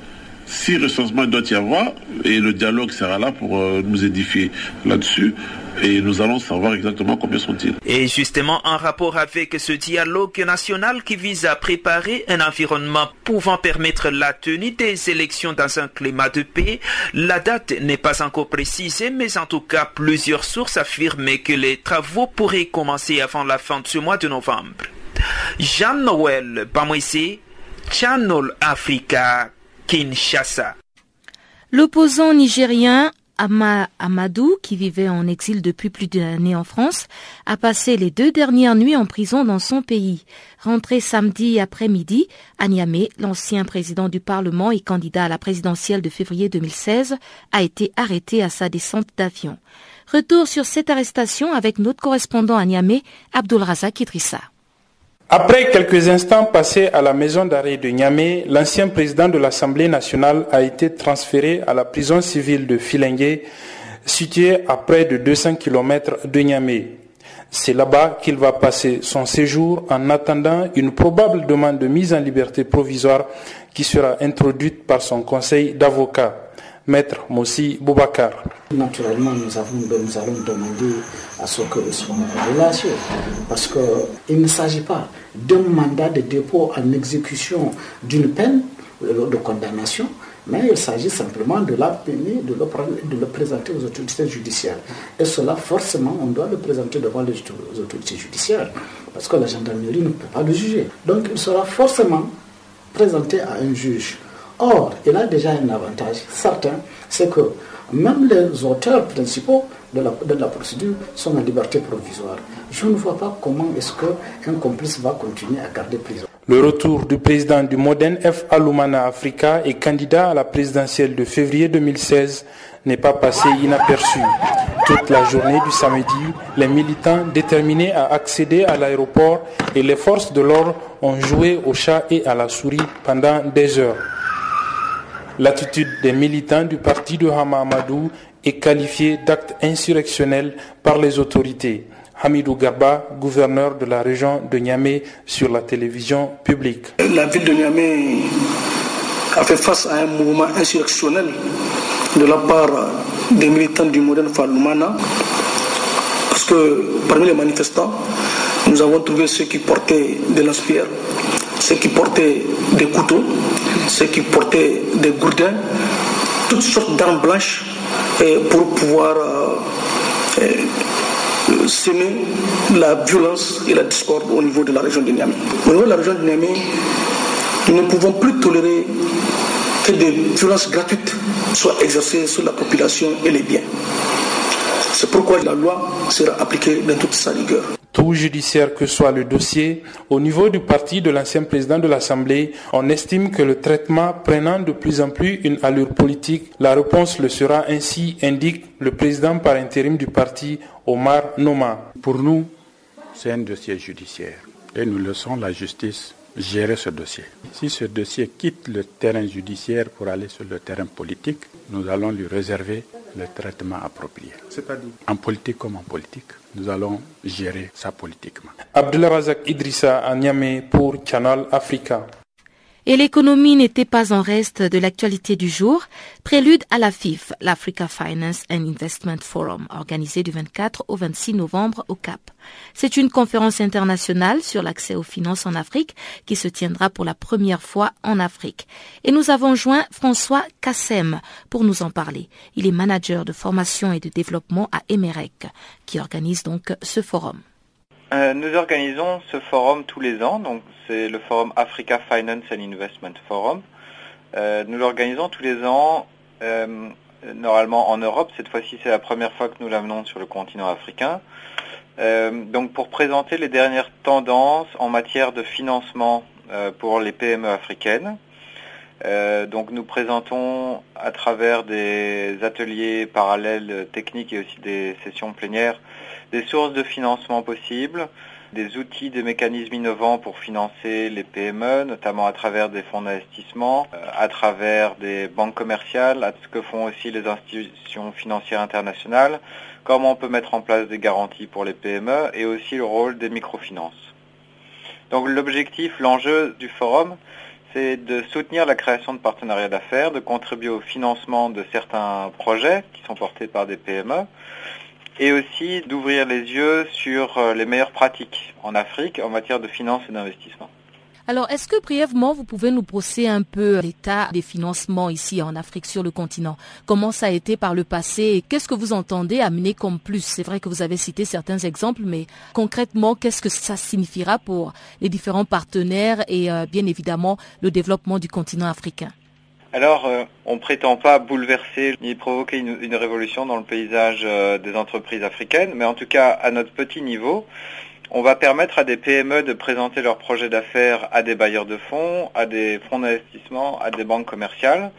Speaker 10: si recensement doit y avoir, et le dialogue sera là pour euh, nous édifier là-dessus, et nous allons savoir exactement combien sont-ils.
Speaker 9: Et justement, en rapport avec ce dialogue national qui vise à préparer un environnement pouvant permettre la tenue des élections dans un climat de paix, la date n'est pas encore précisée, mais en tout cas, plusieurs sources affirment que les travaux pourraient commencer avant la fin de ce mois de novembre. Jean-Noël Bamwisi, Channel Africa, Kinshasa.
Speaker 3: L'opposant nigérien Amadou, qui vivait en exil depuis plus d'une année en France, a passé les deux dernières nuits en prison dans son pays. Rentré samedi après-midi à l'ancien président du Parlement et candidat à la présidentielle de février 2016 a été arrêté à sa descente d'avion. Retour sur cette arrestation avec notre correspondant à Niamey, Abdul Idrissa.
Speaker 11: Après quelques instants passés à la maison d'arrêt de Niamey, l'ancien président de l'Assemblée nationale a été transféré à la prison civile de Filengue, située à près de 200 km de Niamey. C'est là-bas qu'il va passer son séjour en attendant une probable demande de mise en liberté provisoire qui sera introduite par son conseil d'avocats. Maître Moussi Boubacar.
Speaker 12: Naturellement, nous, avons, nous allons demander à ce que soit relâché, parce qu'il ne s'agit pas d'un mandat de dépôt en exécution d'une peine de condamnation, mais il s'agit simplement de la peiner, de de le, présenter aux autorités judiciaires. Et cela, forcément, on doit le présenter devant les autorités judiciaires, parce que la gendarmerie ne peut pas le juger. Donc il sera forcément présenté à un juge. Or, il a déjà un avantage certain, c'est que même les auteurs principaux de la, de la, procédure sont en liberté provisoire. Je ne vois pas comment est-ce qu'un complice va continuer à garder prison.
Speaker 11: Le retour du président du Modern F. Alumana Africa et candidat à la présidentielle de février 2016 n'est pas passé inaperçu. Toute la journée du samedi, les militants déterminés à accéder à l'aéroport et les forces de l'ordre ont joué au chat et à la souris pendant des heures. L'attitude des militants du parti de Hama Amadou est qualifiée d'acte insurrectionnel par les autorités. Hamidou Garba, gouverneur de la région de Niamey, sur la télévision publique.
Speaker 13: La ville de Niamey a fait face à un mouvement insurrectionnel de la part des militants du modèle Falumana, parce que parmi les manifestants, nous avons trouvé ceux qui portaient des lance-pierres, ceux qui portaient des couteaux, ceux qui portaient des gourdins, toutes sortes d'armes blanches pour pouvoir semer la violence et la discorde au niveau de la région de Niamey. Au niveau de la région de Niamey, nous ne pouvons plus tolérer que des violences gratuites soient exercées sur la population et les biens. C'est pourquoi la loi sera appliquée dans toute sa rigueur.
Speaker 11: Tout judiciaire que soit le dossier, au niveau du parti de l'ancien président de l'Assemblée, on estime que le traitement prenant de plus en plus une allure politique, la réponse le sera ainsi, indique le président par intérim du parti, Omar Noma.
Speaker 14: Pour nous, c'est un dossier judiciaire et nous laissons la justice gérer ce dossier. Si ce dossier quitte le terrain judiciaire pour aller sur le terrain politique, nous allons lui réserver le traitement approprié. C'est-à-dire? En politique comme en politique, nous allons gérer ça politiquement.
Speaker 11: Abdullah Razak Idrissa à Niamey pour Channel Africa.
Speaker 3: Et l'économie n'était pas en reste de l'actualité du jour. Prélude à la FIF, l'Africa Finance and Investment Forum, organisé du 24 au 26 novembre au Cap. C'est une conférence internationale sur l'accès aux finances en Afrique qui se tiendra pour la première fois en Afrique. Et nous avons joint François Kassem pour nous en parler. Il est manager de formation et de développement à Emerec, qui organise donc ce forum.
Speaker 15: Euh, nous organisons ce forum tous les ans, donc c'est le forum Africa Finance and Investment Forum. Euh, nous l'organisons tous les ans, euh, normalement en Europe. Cette fois-ci, c'est la première fois que nous l'amenons sur le continent africain. donc pour présenter les dernières tendances en matière de financement pour les PME africaines. donc nous présentons à travers des ateliers parallèles techniques et aussi des sessions plénières des sources de financement possibles, des outils, des mécanismes innovants pour financer les PME, notamment à travers des fonds d'investissement, euh, à travers des banques commerciales, à ce que font aussi les institutions financières internationales, comment on peut mettre en place des garanties pour les PME et aussi le rôle des microfinances. Donc l'objectif, l'enjeu du forum, c'est de soutenir la création de partenariats d'affaires, de contribuer au financement de certains projets qui sont portés par des PME, et aussi d'ouvrir les yeux sur euh, les meilleures pratiques en Afrique en matière de finances et d'investissement.
Speaker 3: Alors, est-ce que brièvement, vous pouvez nous brosser un peu l'état des financements ici en Afrique, sur le continent? Comment ça a été par le passé et qu'est-ce que vous entendez amener comme plus? C'est vrai que vous avez cité certains exemples, mais concrètement, qu'est-ce que ça signifiera pour les différents partenaires et euh, bien évidemment le développement du continent africain?
Speaker 15: Alors, euh, on ne prétend pas bouleverser ni provoquer une, révolution dans le paysage euh, des entreprises africaines, mais en tout cas, à notre petit niveau, on va permettre à des PME de présenter leurs projets d'affaires à des bailleurs de fonds, à des fonds d'investissement, à des banques commerciales.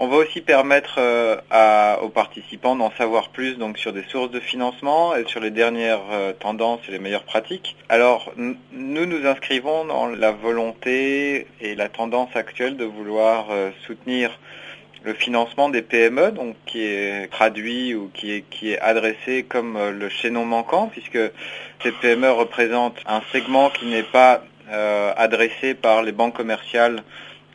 Speaker 15: On va aussi permettre euh, aux participants d'en savoir plus donc sur des sources de financement et sur les dernières euh, tendances et les meilleures pratiques. Alors nous nous inscrivons dans la volonté et la tendance actuelle de vouloir euh, soutenir le financement des PME, donc qui est traduit ou qui est, qui est adressé comme le chaînon manquant, puisque ces PME représentent un segment qui n'est pas adressé par les banques commerciales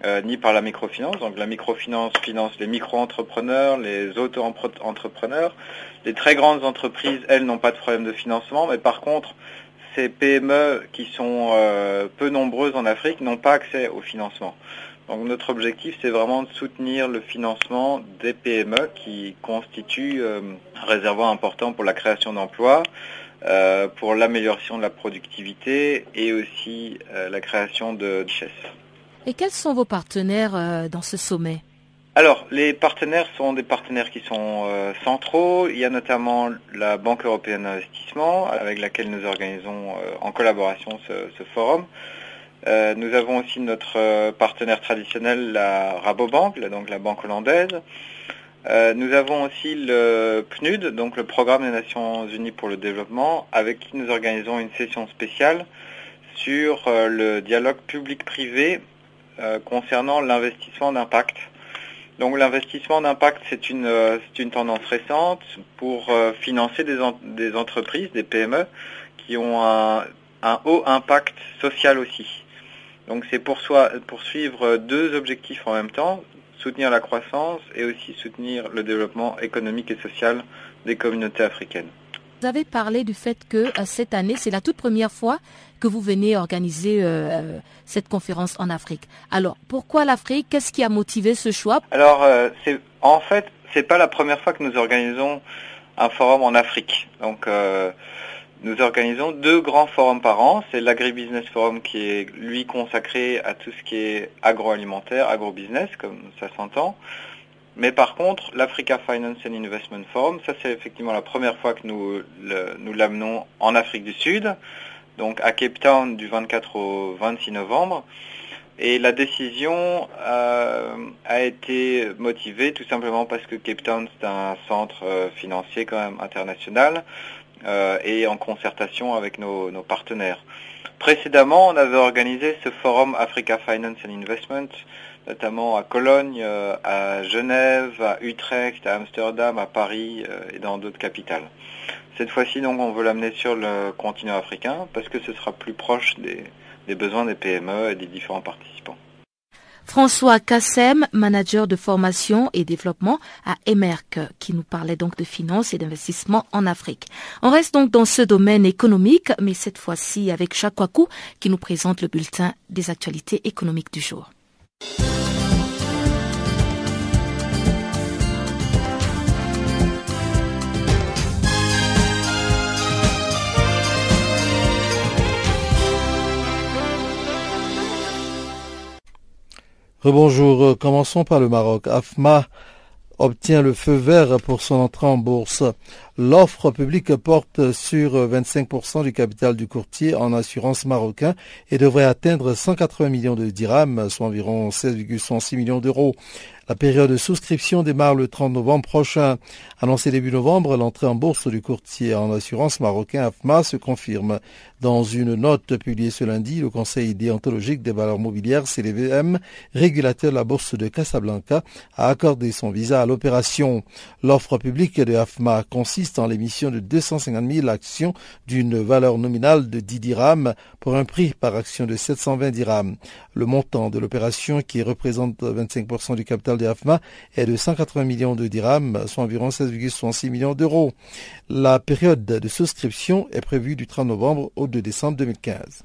Speaker 15: euh, ni par la microfinance. Donc la microfinance finance les micro-entrepreneurs, les auto-entrepreneurs. Les très grandes entreprises, elles, n'ont pas de problème de financement, mais par contre, ces PME qui sont euh, peu nombreuses en Afrique n'ont pas accès au financement. Donc notre objectif, c'est vraiment de soutenir le financement des PME qui constituent euh, un réservoir important pour la création d'emplois, pour l'amélioration de la productivité et aussi la création de richesses.
Speaker 3: Et quels sont vos partenaires euh, dans ce sommet?
Speaker 15: Alors, les partenaires sont des partenaires qui sont euh, centraux. Il y a notamment la Banque européenne d'investissement, avec laquelle nous organisons euh, en collaboration ce, forum. nous avons aussi notre partenaire traditionnel, la Rabobank, donc la banque hollandaise. nous avons aussi le PNUD, donc le Programme des Nations Unies pour le développement, avec qui nous organisons une session spéciale sur le dialogue public-privé concernant l'investissement d'impact. Donc l'investissement d'impact, c'est une, euh, une, tendance récente pour euh, financer des, entreprises, des PME, qui ont un, un haut impact social aussi. Donc c'est pour poursuivre deux objectifs en même temps, soutenir la croissance et aussi soutenir le développement économique et social des communautés africaines.
Speaker 3: Vous avez parlé du fait que cette année, c'est la toute première fois que vous venez organiser cette conférence en Afrique. Alors, pourquoi l'Afrique? Qu'est-ce qui a motivé ce choix?
Speaker 15: Alors, en fait, c'est pas la première fois que nous organisons un forum en Afrique. Donc, nous organisons deux grands forums par an. C'est l'Agribusiness Forum qui est, lui, consacré à tout ce qui est agroalimentaire, agrobusiness, comme ça s'entend. Mais par contre, l'Africa Finance and Investment Forum, ça c'est effectivement la première fois que nous, nous l'amenons en Afrique du Sud, donc à Cape Town du 24 au 26 novembre. Et la décision euh, a été motivée tout simplement parce que Cape Town c'est un centre euh, financier quand même international. Euh, et en concertation avec nos, partenaires. Précédemment, on avait organisé ce forum Africa Finance and Investment, notamment à Cologne, euh, à Genève, à Utrecht, à Amsterdam, à Paris euh, et dans d'autres capitales. Cette fois-ci, donc, on veut l'amener sur le continent africain parce que ce sera plus proche des besoins des PME et des différents participants.
Speaker 3: François Kassem, manager de formation et développement à Emerc, qui nous parlait donc de finances et d'investissement en Afrique. On reste donc dans ce domaine économique, mais cette fois-ci avec Chakwaku, qui nous présente le bulletin des actualités économiques du jour.
Speaker 4: Rebonjour, euh, commençons par le Maroc. AFMA obtient le feu vert pour son entrée en bourse. L'offre publique porte sur 25% du capital du courtier en assurance marocain et devrait atteindre 180 millions de dirhams, soit environ 16,6 millions d'euros. La période de souscription démarre le 30 novembre prochain. Annoncé début novembre, l'entrée en bourse du courtier en assurance marocain AFMA se confirme. Dans une note publiée ce lundi, le Conseil déontologique des valeurs mobilières, CDVM, régulateur de la bourse de Casablanca, a accordé son visa à l'opération. L'offre publique de AFMA consiste en l'émission de 250 000 actions d'une valeur nominale de 10 dirhams pour un prix par action de 720 dirhams. Le montant de l'opération, qui représente 25% du capital de AFMA, est de 180 millions de dirhams, soit environ 16,66 millions d'euros. La période de souscription est prévue du 30 novembre au 2 décembre 2015.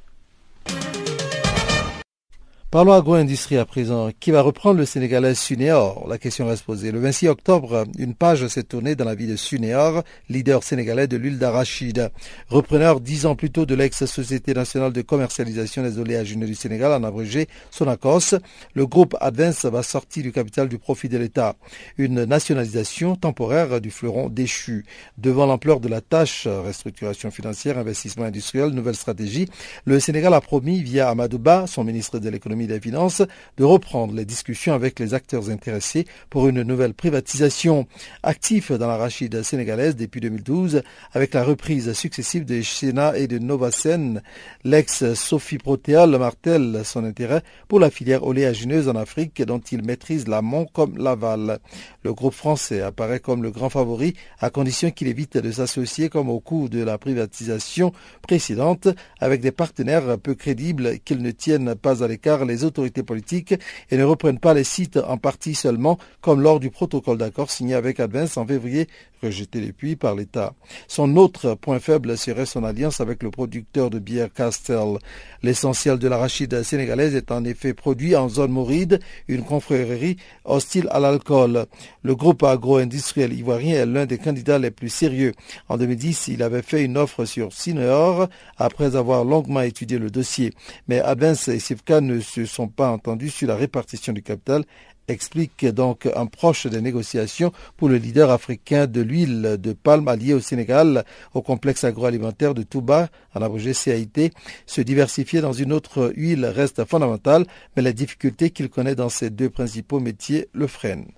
Speaker 4: Parlons agro-industrie à présent. Qui va reprendre le Sénégalais Sunéor La question reste posée. Le 26 octobre, une page s'est tournée dans la vie de Sunéor, leader sénégalais de l'huile d'arachide. Repreneur dix ans plus tôt de l'ex-Société nationale de commercialisation des oléagineux du Sénégal, en abrégé Sonacos, le groupe Advance va sortir du capital du profit de l'État. Une nationalisation temporaire du fleuron déchu. Devant l'ampleur de la tâche, restructuration financière, investissement industriel, nouvelle stratégie, le Sénégal a promis via Amadouba, son ministre de l'économie des Finances de reprendre les discussions avec les acteurs intéressés pour une nouvelle privatisation. Actif dans l'arachide sénégalaise depuis 2012, avec la reprise successive de Sénat et de Novacen, l'ex-Sophie Protéal martèle son intérêt pour la filière oléagineuse en Afrique dont il maîtrise l'amont comme l'aval. Le groupe français apparaît comme le grand favori à condition qu'il évite de s'associer comme au cours de la privatisation précédente avec des partenaires peu crédibles qu'ils ne tiennent pas à l'écart les autorités politiques et ne reprennent pas les sites en partie seulement, comme lors du protocole d'accord signé avec Advance en février, rejeté depuis par l'État. Son autre point faible serait son alliance avec le producteur de bière Castel. L'essentiel de l'arachide sénégalaise est en effet produit en zone moride, une confrérie hostile à l'alcool. Le groupe agro-industriel ivoirien est l'un des candidats les plus sérieux. En 2010, il avait fait une offre sur Sineor après avoir longuement étudié le dossier. Mais Advance et Sivka ne se sont pas entendus sur la répartition du capital explique donc un proche des négociations pour le leader africain de l'huile de palme allié au Sénégal au complexe agroalimentaire de Touba, en abrégé CAIT. Se diversifier dans une autre huile reste fondamental, mais les difficultés qu'il connaît dans ses deux principaux métiers le freinent.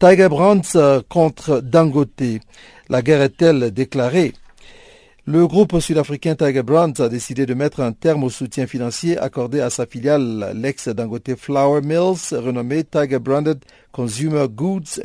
Speaker 4: Tiger Brands contre Dangote. La guerre est-elle déclarée? Le groupe sud-africain Tiger Brands a décidé de mettre un terme au soutien financier accordé à sa filiale, l'ex Dangote Flour Mills, renommée Tiger Branded Consumer Goods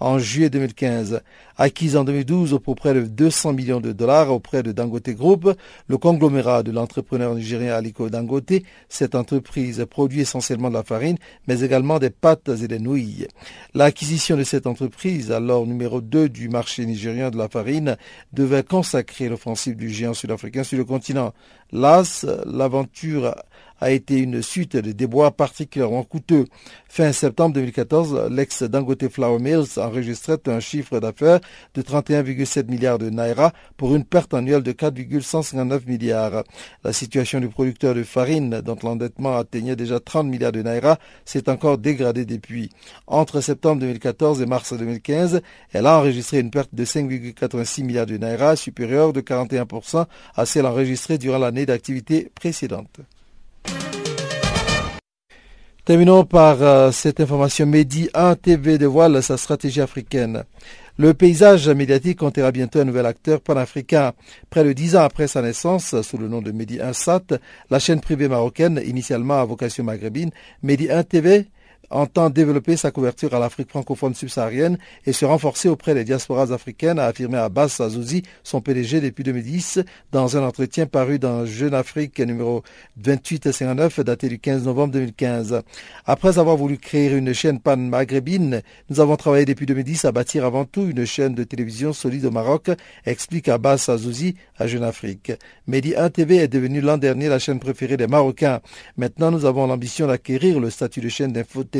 Speaker 4: en juillet 2015. Acquise en 2012 pour près de 200 millions de dollars auprès de Dangote Group, le conglomérat de l'entrepreneur nigérien Aliko Dangote, cette entreprise produit essentiellement de la farine, mais également des pâtes et des nouilles. L'acquisition de cette entreprise, alors numéro 2 du marché nigérien de la farine, devait consacrer l'offensive du géant sud-africain sur le continent. Las, l'aventure a été une suite de déboires particulièrement coûteux. Fin septembre 2014, l'ex Dangote Flour Mills enregistrait un chiffre d'affaires de 31,7 milliards de naira pour une perte annuelle de 4,159 milliards. La situation du producteur de farine, dont l'endettement atteignait déjà 30 milliards de naira, s'est encore dégradée depuis. Entre septembre 2014 et mars 2015, elle a enregistré une perte de 5,86 milliards de naira, supérieure de 41% à celle enregistrée durant l'année d'activité précédente. Terminons par euh, cette information. Medi 1 TV dévoile sa stratégie africaine. Le paysage médiatique comptera bientôt un nouvel acteur panafricain. Près de dix ans après sa naissance, sous le nom de Medi 1 Sat, la chaîne privée marocaine, initialement à vocation maghrébine, Medi 1 TV entend développer sa couverture à l'Afrique francophone subsaharienne et se renforcer auprès des diasporas africaines, a affirmé Abbas Azouzi, son PDG depuis 2010, dans un entretien paru dans Jeune Afrique numéro 2859 daté du 15 novembre 2015. Après avoir voulu créer une chaîne pan-maghrébine, nous avons travaillé depuis 2010 à bâtir avant tout une chaîne de télévision solide au Maroc, explique Abbas Azouzi à Jeune Afrique. Medi 1 TV est devenu l'an dernier la chaîne préférée des Marocains. Maintenant, nous avons l'ambition d'acquérir le statut de chaîne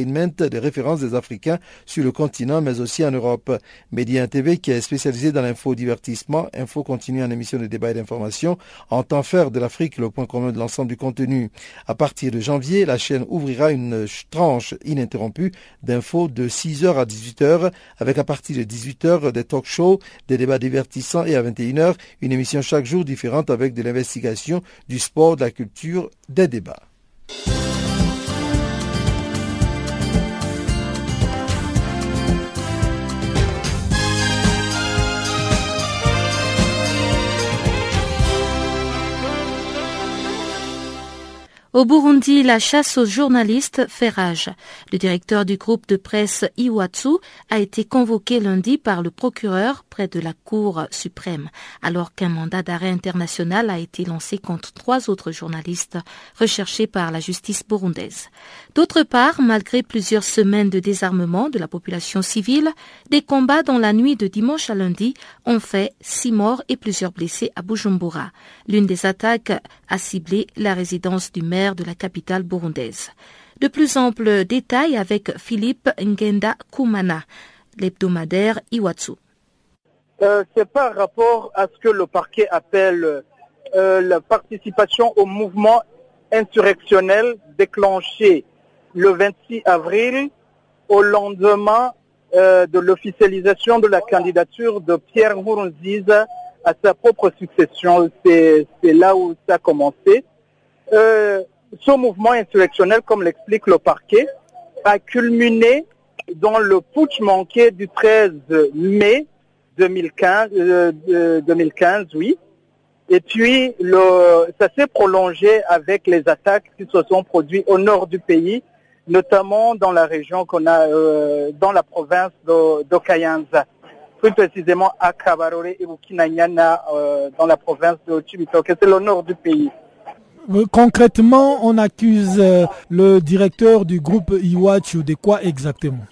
Speaker 4: des références des Africains sur le continent, mais aussi en Europe. Média TV, qui est spécialisé dans l'infodivertissement, info continue en émission de débat et d'information, entend faire de l'Afrique le point commun de l'ensemble du contenu. À partir de janvier, la chaîne ouvrira une tranche ininterrompue d'infos de 6h à 18h, avec à partir de 18h des talk shows, des débats divertissants et à 21h, une émission chaque jour différente avec de l'investigation, du sport, de la culture, des débats.
Speaker 3: Au Burundi, la chasse aux journalistes fait rage. Le directeur du groupe de presse Iwatsu a été convoqué lundi par le procureur près de la Cour suprême, alors qu'un mandat d'arrêt international a été lancé contre trois autres journalistes recherchés par la justice burundaise. D'autre part, malgré plusieurs semaines de désarmement de la population civile, des combats dans la nuit de dimanche à lundi ont fait six morts et plusieurs blessés à Bujumbura. L'une des attaques a ciblé la résidence du maire de la capitale burundaise. De plus amples détails avec Philippe Ngenda Kumana, l'hebdomadaire Iwatsu.
Speaker 16: Euh, C'est par rapport à ce que le parquet appelle euh, la participation au mouvement insurrectionnel déclenché le 26 avril au lendemain euh, de l'officialisation de la candidature de Pierre Nkurunziza à sa propre succession. C'est là où ça a commencé. Ce mouvement insurrectionnel, comme l'explique le parquet, a culminé dans le putsch manqué du 13 mai 2015, 2015 oui. Et puis, le, ça s'est prolongé avec les attaques qui se sont produites au nord du pays, notamment dans la région qu'on a, euh, dans la province d'Okayanza, plus précisément à Kabarore et Bukinanyana, euh, dans la province de Chibitoke. C'est le nord du pays.
Speaker 17: Concrètement, on accuse euh, le directeur du groupe Iwachu de quoi exactement?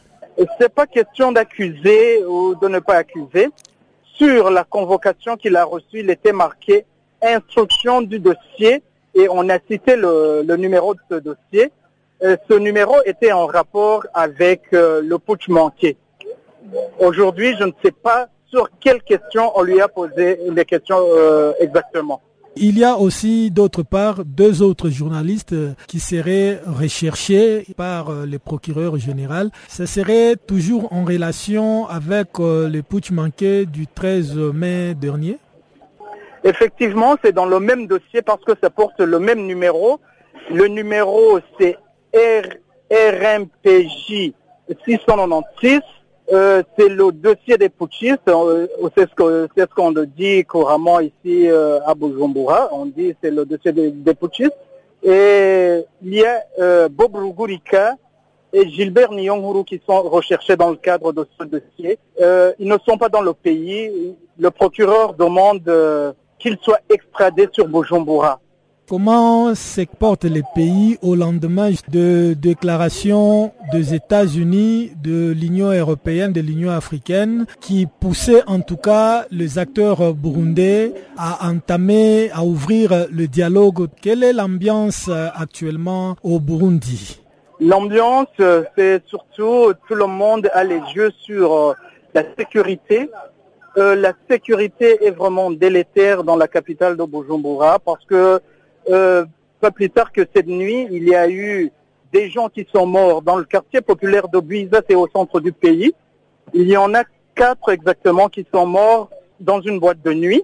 Speaker 16: C'est pas question d'accuser ou de ne pas accuser. Sur la convocation qu'il a reçue, il était marqué instruction du dossier et on a cité le, numéro de ce dossier. Euh, ce numéro était en rapport avec euh, le putsch manqué. Aujourd'hui, je ne sais pas sur quelles questions on lui a posé les questions exactement.
Speaker 17: Il y a aussi d'autre part deux autres journalistes qui seraient recherchés par euh, le procureur général. Ce serait toujours en relation avec euh, le putsch manqué du 13 mai dernier
Speaker 16: Effectivement, c'est dans le même dossier parce que ça porte le même numéro. Le numéro, c'est RMPJ 696 euh, c'est le dossier des putschistes. Euh, c'est ce qu'on dit couramment ici euh, à Bujumbura. On dit c'est le dossier des, putschistes. Et il y a Bob Rugurika et Gilbert Nyonguru qui sont recherchés dans le cadre de ce dossier. Euh, ils ne sont pas dans le pays. Le procureur demande euh, qu'ils soient extradés sur Bujumbura.
Speaker 17: Comment se portent les pays au lendemain de déclarations des États-Unis, de l'Union européenne, de l'Union africaine, qui poussaient en tout cas les acteurs burundais à entamer, à ouvrir le dialogue? Quelle est l'ambiance actuellement au Burundi?
Speaker 16: L'ambiance, c'est surtout tout le monde a les yeux sur euh, la sécurité. Euh, la sécurité est vraiment délétère dans la capitale de Bujumbura parce que euh, pas plus tard que cette nuit, il y a eu des gens qui sont morts dans le quartier populaire de Buiza, c'est au centre du pays. Il y en a quatre exactement qui sont morts dans une boîte de nuit.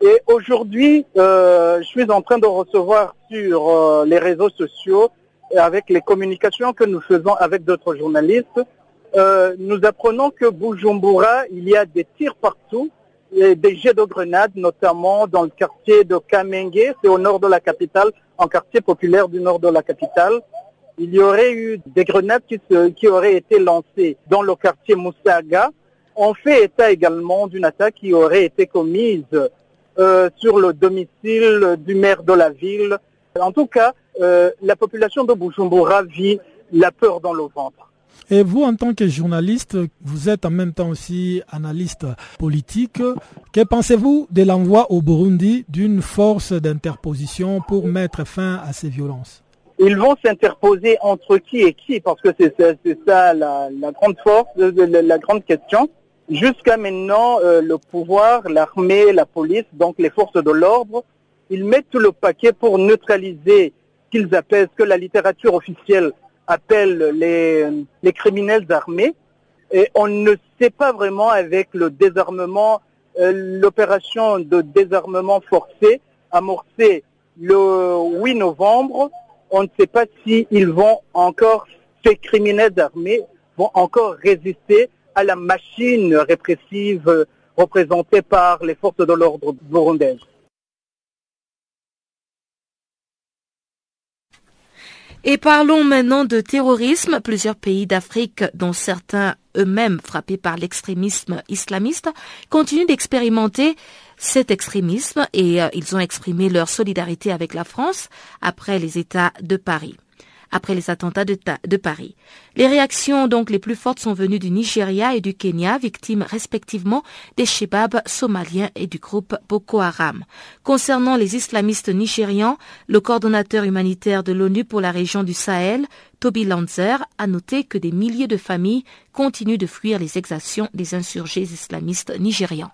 Speaker 16: Et aujourd'hui, je suis en train de recevoir sur les réseaux sociaux avec les communications que nous faisons avec d'autres journalistes, euh, nous apprenons que Bujumbura, il y a des tirs partout, des jets de grenades, notamment dans le quartier de Kamenge, c'est au nord de la capitale, en quartier populaire du nord de la capitale. Il y aurait eu des grenades qui, qui auraient été lancées dans le quartier Moussaga. On fait état également d'une attaque qui aurait été commise euh, sur le domicile du maire de la ville. En tout cas, euh, la population de Bujumbura vit la peur dans le ventre.
Speaker 17: Et vous, en tant que journaliste, vous êtes en même temps aussi analyste politique. Que pensez-vous de l'envoi au Burundi d'une force d'interposition pour mettre fin à ces violences?
Speaker 16: Ils vont s'interposer entre qui et qui Parce que c'est ça la, grande force, la, grande question. Jusqu'à maintenant, euh, le pouvoir, l'armée, la police, donc les forces de l'ordre, ils mettent tout le paquet pour neutraliser qu'ils appellent, ce que la littérature officielle appelle les, les criminels armés. Et on ne sait pas vraiment avec le désarmement, euh, l'opération de désarmement forcé amorcée le 8 novembre, on ne sait pas s'ils vont encore, ces criminels armés vont encore résister à la machine répressive représentée par les forces de l'ordre burundaises.
Speaker 3: Et parlons maintenant de terrorisme. Plusieurs pays d'Afrique, dont certains eux-mêmes frappés par l'extrémisme islamiste, continuent d'expérimenter cet extrémisme et euh, ils ont exprimé leur solidarité avec la France après les États de Paris après les attentats de, Paris. Les réactions donc les plus fortes sont venues du Nigeria et du Kenya, victimes respectivement des Shebabs somaliens et du groupe Boko Haram. Concernant les islamistes nigérians, le coordonnateur humanitaire de l'ONU pour la région du Sahel, Toby Lanzer, a noté que des milliers de familles continuent de fuir les exactions des insurgés islamistes nigérians.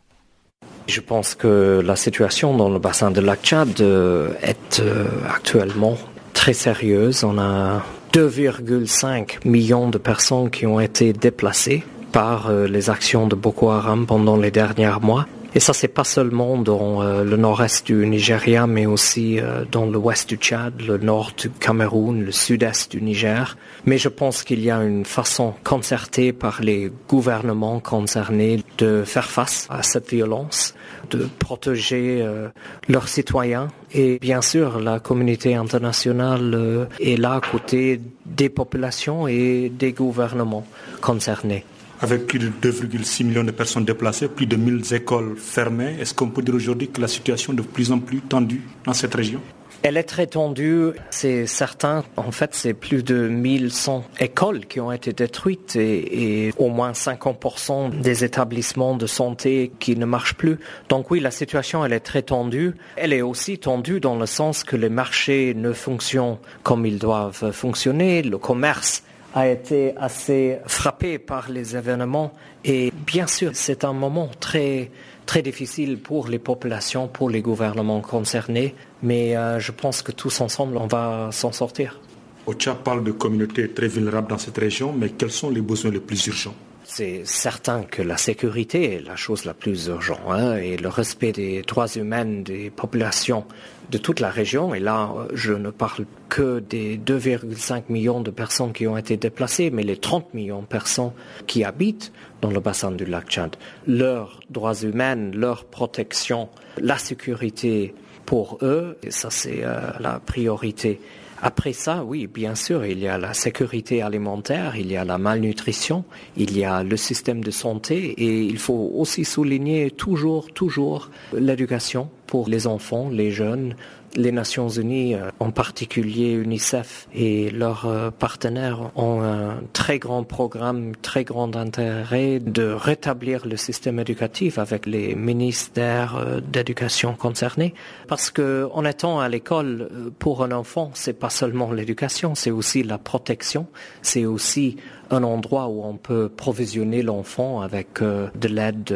Speaker 18: Je pense que la situation dans le bassin de lac Tchad euh, est euh, actuellement très sérieuse. On a 2,5 millions de personnes qui ont été déplacées par euh, les actions de Boko Haram pendant les derniers mois. Et ça, c'est pas seulement dans euh, le nord-est du Nigeria, mais aussi euh, dans l'ouest du Tchad, le nord du Cameroun, le sud-est du Niger. Mais je pense qu'il y a une façon concertée par les gouvernements concernés de faire face à cette violence de protéger euh, leurs citoyens. Et bien sûr, la communauté internationale est là à côté des populations et des gouvernements concernés.
Speaker 19: Avec plus de 2,6 millions de personnes déplacées, plus de 1000 écoles fermées, est-ce qu'on peut dire aujourd'hui que la situation est de plus en plus tendue dans cette région?
Speaker 18: Elle est très tendue, c'est certain. En fait, c'est plus de 1100 écoles qui ont été détruites et, au moins 50% des établissements de santé qui ne marchent plus. Donc oui, la situation, elle est très tendue. Elle est aussi tendue dans le sens que les marchés ne fonctionnent comme ils doivent fonctionner. Le commerce a été assez frappé par les événements. Et bien sûr, c'est un moment très très difficile pour les populations, pour les gouvernements concernés, mais euh, je pense que tous ensemble, on va s'en sortir.
Speaker 19: OCHA parle de communautés très vulnérables dans cette région, mais quels sont les besoins les plus urgents?
Speaker 18: C'est certain que la sécurité est la chose la plus urgente hein, et le respect des droits humains des populations de toute la région. Et là, je ne parle que des 2,5 millions de personnes qui ont été déplacées, mais les 30 millions de personnes qui habitent dans le bassin du lac Tchad. Leurs droits humains, leur protection, la sécurité pour eux, et ça c'est euh, la priorité Après ça, oui, bien sûr, il y a la sécurité alimentaire, il y a la malnutrition, il y a le système de santé et il faut aussi souligner toujours, toujours l'éducation pour les enfants, les jeunes, les Nations Unies, euh, en particulier UNICEF et leurs euh, partenaires, ont un très grand programme, très grand intérêt de rétablir le système éducatif avec les ministères euh, d'éducation concernés. Parce que en étant à l'école, pour un enfant, c'est pas seulement l'éducation, c'est aussi la protection, c'est aussi un endroit où on peut provisionner l'enfant avec de l'aide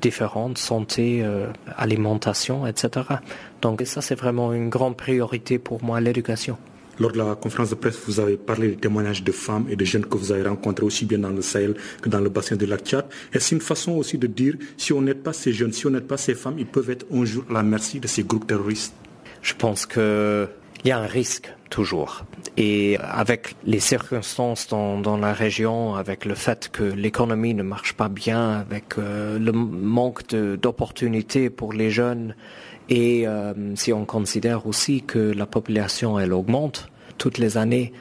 Speaker 18: différente, santé, alimentation, etc. Donc ça, c'est vraiment une grande priorité pour moi, l'éducation.
Speaker 19: Lors de la conférence de presse, vous avez parlé des témoignages de femmes et de jeunes que vous avez rencontrés aussi bien dans le Sahel que dans le bassin de lac Tchad. Et c'est une façon aussi de dire, si on n'aide pas ces jeunes, si on n'aide pas ces femmes, ils peuvent être un jour à la merci de ces groupes terroristes?
Speaker 18: Je pense qu'il y a un risque toujours. Et avec les circonstances dans, la région, avec le fait que l'économie ne marche pas bien, avec euh, le manque d'opportunités pour les jeunes, et euh, si on considère aussi que la population, elle augmente toutes les années,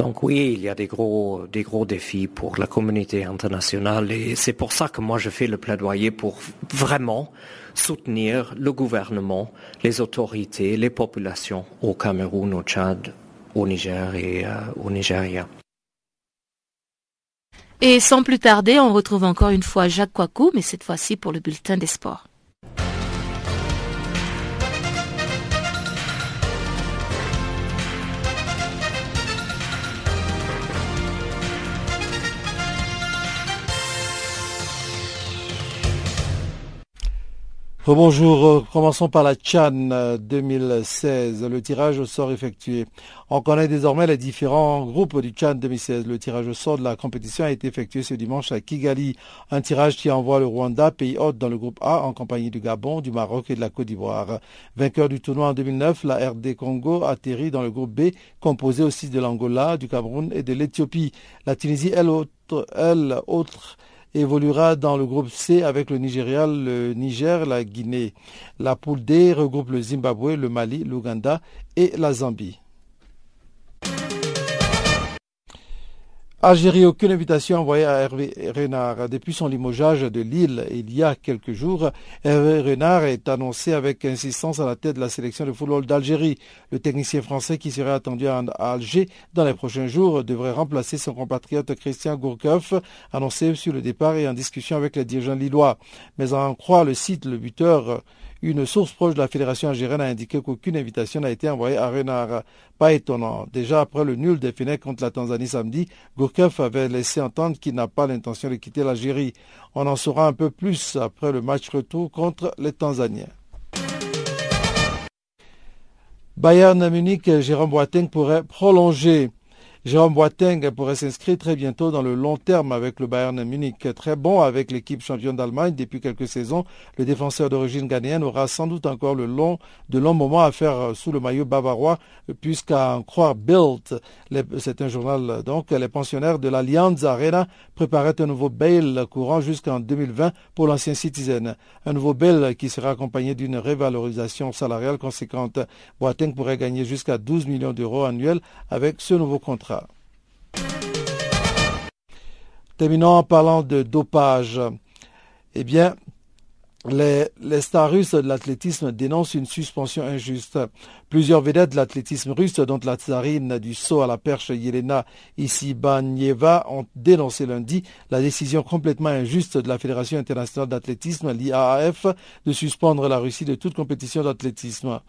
Speaker 18: donc oui, il y a des gros, des gros défis pour la communauté internationale et c'est pour ça que moi je fais le plaidoyer pour vraiment soutenir le gouvernement, les autorités, les populations au Cameroun, au Tchad, au Niger et euh, au Nigeria.
Speaker 3: Et sans plus tarder, on retrouve encore une fois Jacques Kouakou, mais cette fois-ci pour le bulletin des sports.
Speaker 4: Bonjour, euh, commençons par la Chan 2016, le tirage au sort effectué. On connaît désormais les différents groupes du Chan 2016. Le tirage au sort de la compétition a été effectué ce dimanche à Kigali. Un tirage qui envoie le Rwanda, pays hôte dans le groupe A, en compagnie du Gabon, du Maroc et de la Côte d'Ivoire. Vainqueur du tournoi en 2009, la RD Congo atterrit dans le groupe B, composé aussi de l'Angola, du Cameroun et de l'Éthiopie. La Tunisie, elle, autre, elle, autre évoluera dans le groupe C avec le Nigeria, le Niger, la Guinée. La poule D regroupe le Zimbabwe, le Mali, l'Ouganda et la Zambie. Algérie, aucune invitation envoyée à Hervé Renard. Depuis son limogeage de Lille il y a quelques jours, Hervé Renard est annoncé avec insistance à la tête de la sélection de football d'Algérie. Le technicien français qui serait attendu à Alger dans les prochains jours devrait remplacer son compatriote Christian Gourcuff, annoncé sur le départ et en discussion avec les dirigeants lillois. Mais en croit le site, le buteur une source proche de la Fédération algérienne a indiqué qu'aucune invitation n'a été envoyée à Renard. Pas étonnant. Déjà après le nul des contre la Tanzanie samedi, Gourkeuf avait laissé entendre qu'il n'a pas l'intention de quitter l'Algérie. On en saura un peu plus après le match retour contre les Tanzaniens. Bayern Munich, Jérôme Boateng pourrait prolonger. Jérôme Boateng pourrait s'inscrire très bientôt dans le long terme avec le Bayern Munich. Très bon avec l'équipe championne d'Allemagne depuis quelques saisons, le défenseur d'origine ghanéenne aura sans doute encore le long, de longs moments à faire sous le maillot bavarois, puisqu'à en croire Bild, c'est un journal donc, les pensionnaires de l'Allianz Arena préparaient un nouveau bail courant jusqu'en 2020 pour l'ancien Citizen. Un nouveau bail qui sera accompagné d'une révalorisation salariale conséquente. Boateng pourrait gagner jusqu'à 12 millions d'euros annuels avec ce nouveau contrat. Terminons en parlant de dopage. Eh bien, les, stars russes de l'athlétisme dénoncent une suspension injuste. Plusieurs vedettes de l'athlétisme russe, dont la tsarine du saut à la perche Yelena Isibanieva, ont dénoncé lundi la décision complètement injuste de la Fédération internationale d'athlétisme, l'IAAF, de suspendre la Russie de toute compétition d'athlétisme.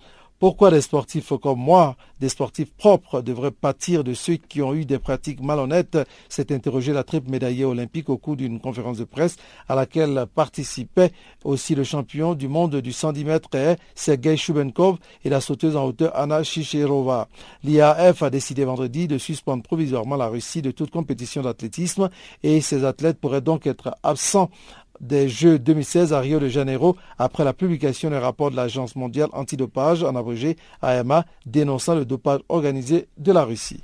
Speaker 4: Pourquoi des sportifs comme moi, des sportifs propres, devraient pâtir de ceux qui ont eu des pratiques malhonnêtes? S'est interrogé la triple médaillée olympique au cours d'une conférence de presse à laquelle participait aussi le champion du monde du 110 mètres Sergei Shubenkov et la sauteuse en hauteur Anna Shishirova. L'IAF a décidé vendredi de suspendre provisoirement la Russie de toute compétition d'athlétisme et ses athlètes pourraient donc être absents des Jeux 2016 à Rio de Janeiro après la publication d'un rapport de l'Agence mondiale antidopage, en abrégé AMA, dénonçant le dopage organisé de la Russie.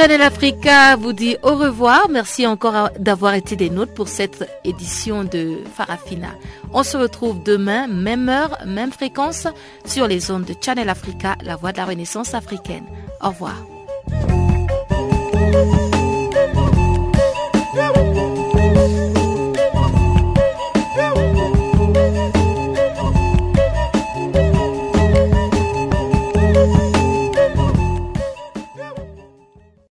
Speaker 3: Channel Africa vous dit au revoir. Merci encore d'avoir été des nôtres pour cette édition de Farafina. On se retrouve demain, même heure, même fréquence, sur les ondes de Channel Africa, la voix de la Renaissance africaine. Au revoir.